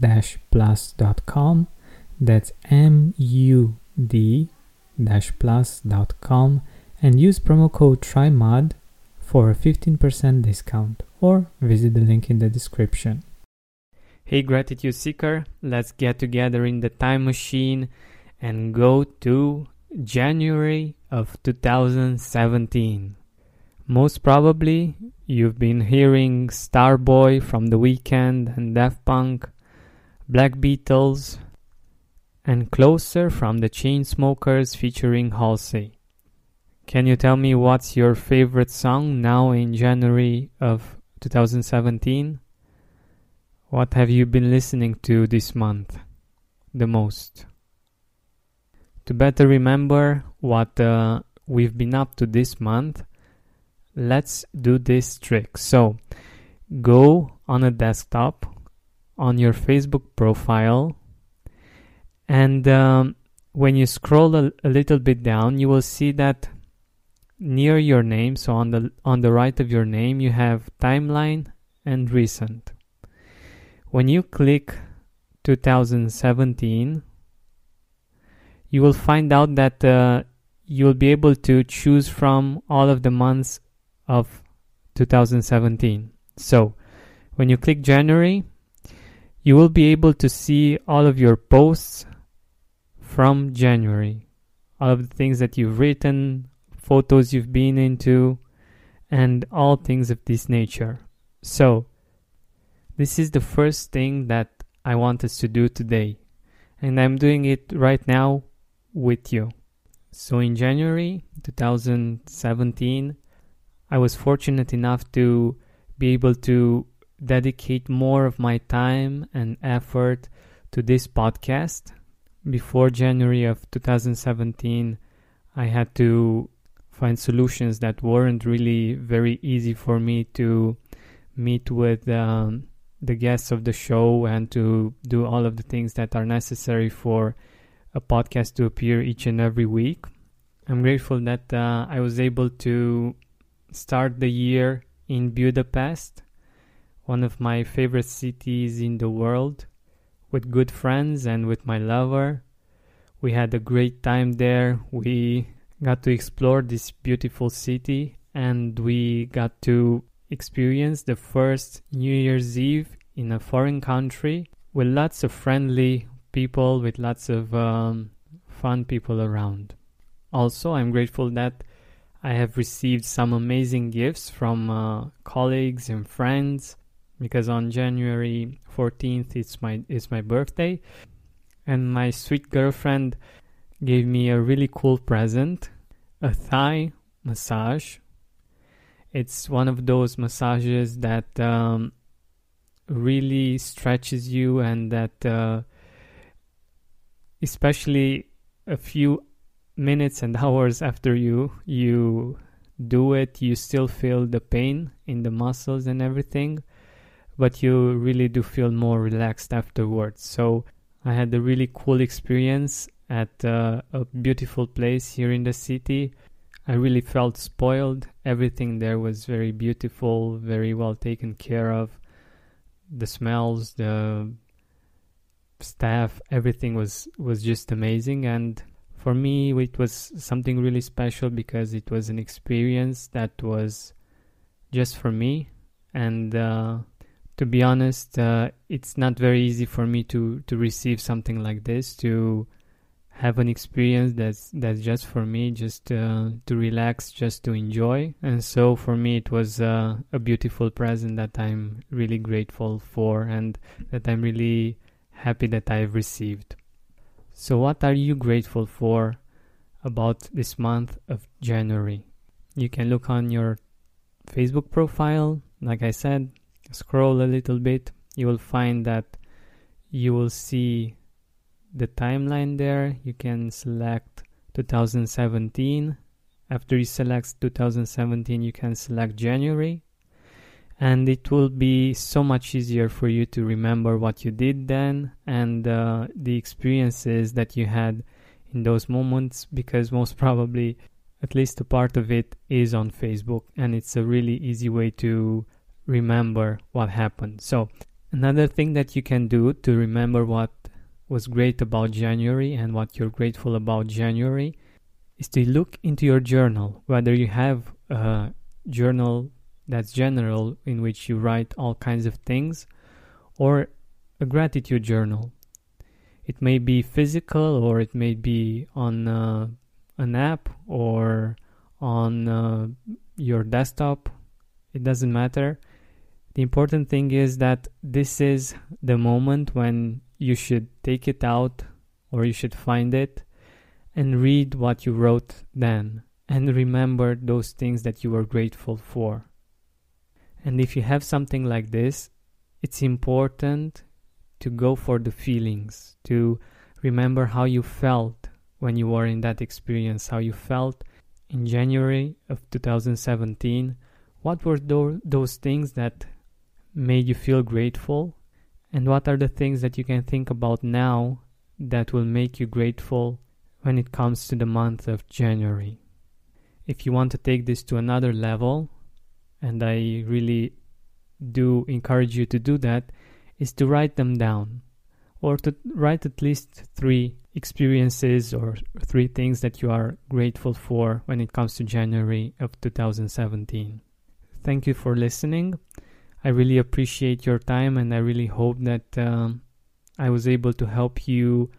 mood-plus.com. That's M U D plus.com and use promo code TRYMOD for a 15% discount or visit the link in the description. Hey, Gratitude Seeker, let's get together in the time machine and go to January of 2017. Most probably, you've been hearing Starboy from The Weeknd and Daft Punk, Black Beatles, and Closer from the Chainsmokers featuring Halsey. Can you tell me what's your favorite song now in January of 2017? What have you been listening to this month the most? To better remember what uh, we've been up to this month, let's do this trick. So, go on a desktop on your Facebook profile, and um, when you scroll a, a little bit down, you will see that near your name, so on the on the right of your name, you have timeline and recent. When you click 2017, you will find out that uh, you will be able to choose from all of the months of 2017. So, when you click January, you will be able to see all of your posts from January, all of the things that you've written, photos you've been into, and all things of this nature. So, this is the first thing that I want us to do today, and I'm doing it right now with you. So, in January 2017, I was fortunate enough to be able to dedicate more of my time and effort to this podcast. Before January of 2017, I had to find solutions that weren't really very easy for me to meet with um, the guests of the show and to do all of the things that are necessary for a podcast to appear each and every week. I'm grateful that uh, I was able to start the year in Budapest, one of my favorite cities in the world, with good friends and with my lover. We had a great time there. We got to explore this beautiful city and we got to experience the first New Year's Eve in a foreign country with lots of friendly people, with lots of um, fun people around. Also, I'm grateful that I have received some amazing gifts from uh, colleagues and friends because on January 14th it's my it's my birthday and my sweet girlfriend gave me a really cool present a Thai massage. It's one of those massages that um, really stretches you and that, uh, especially a few minutes and hours after you you do it, you still feel the pain in the muscles and everything, but you really do feel more relaxed afterwards. So I had a really cool experience at uh, a beautiful place here in the city. I really felt spoiled. Everything there was very beautiful, very well taken care of. The smells, the staff, everything was was just amazing and for me it was something really special because it was an experience that was just for me and uh, to be honest uh, it's not very easy for me to to receive something like this to have an experience that's that's just for me just uh, to relax just to enjoy. And so for me it was uh, a beautiful present that i'm really grateful for and that i'm really happy that i've received. So what are you grateful for about this month of january? You can look on your facebook profile like i said scroll a little bit you will find that you will see the timeline there. You can select 2017 after you select 2017 you can select January. And it will be so much easier for you to remember what you did then and uh, the experiences that you had in those moments because most probably at least a part of it is on Facebook. And it's a really easy way to remember what happened so another thing that you can do to remember what was great about January and what you're grateful about January is to look into your journal, whether you have a journal that's general in which you write all kinds of things or a gratitude journal. It may be physical or it may be on uh, an app or on uh, your desktop. It doesn't matter. The important thing is that this is the moment when you should take it out or you should find it and read what you wrote then and remember those things that you were grateful for. And if you have something like this, it's important to go for the feelings, to remember how you felt when you were in that experience, how you felt in January of 2017. What were those things that made you feel grateful? And what are the things that you can think about now that will make you grateful when it comes to the month of January? If you want to take this to another level, and I really do encourage you to do that, is to write them down or to write at least three experiences or three things that you are grateful for when it comes to January of 2017. Thank you for listening. I really appreciate your time and I really hope that um, I was able to help you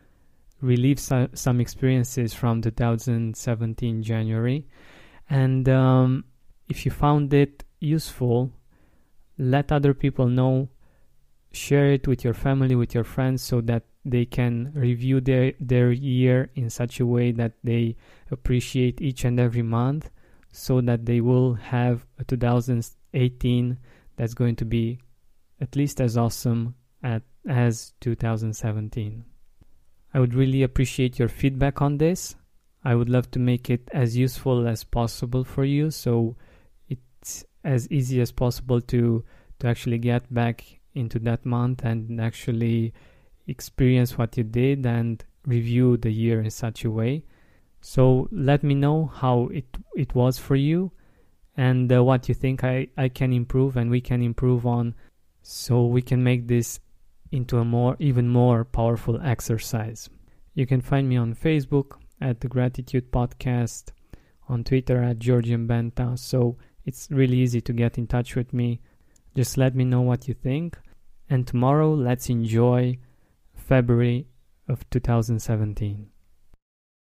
relieve so- some experiences from 2017 January. And um, if you found it useful, let other people know. Share it with your family, with your friends, so that they can review their, their year in such a way that they appreciate each and every month, so that they will have a 2018 that's going to be at least as awesome at, as 2017. I would really appreciate your feedback on this. I would love to make it as useful as possible for you so it's as easy as possible to to actually get back into that month and actually experience what you did and review the year in such a way. So let me know how it it was for you and uh, what you think I, I can improve and we can improve on so we can make this into a more even more powerful exercise. You can find me on Facebook at the Gratitude Podcast, on Twitter at Georgian Benta. So it's really easy to get in touch with me. Just let me know what you think. And tomorrow, let's enjoy February of 2017.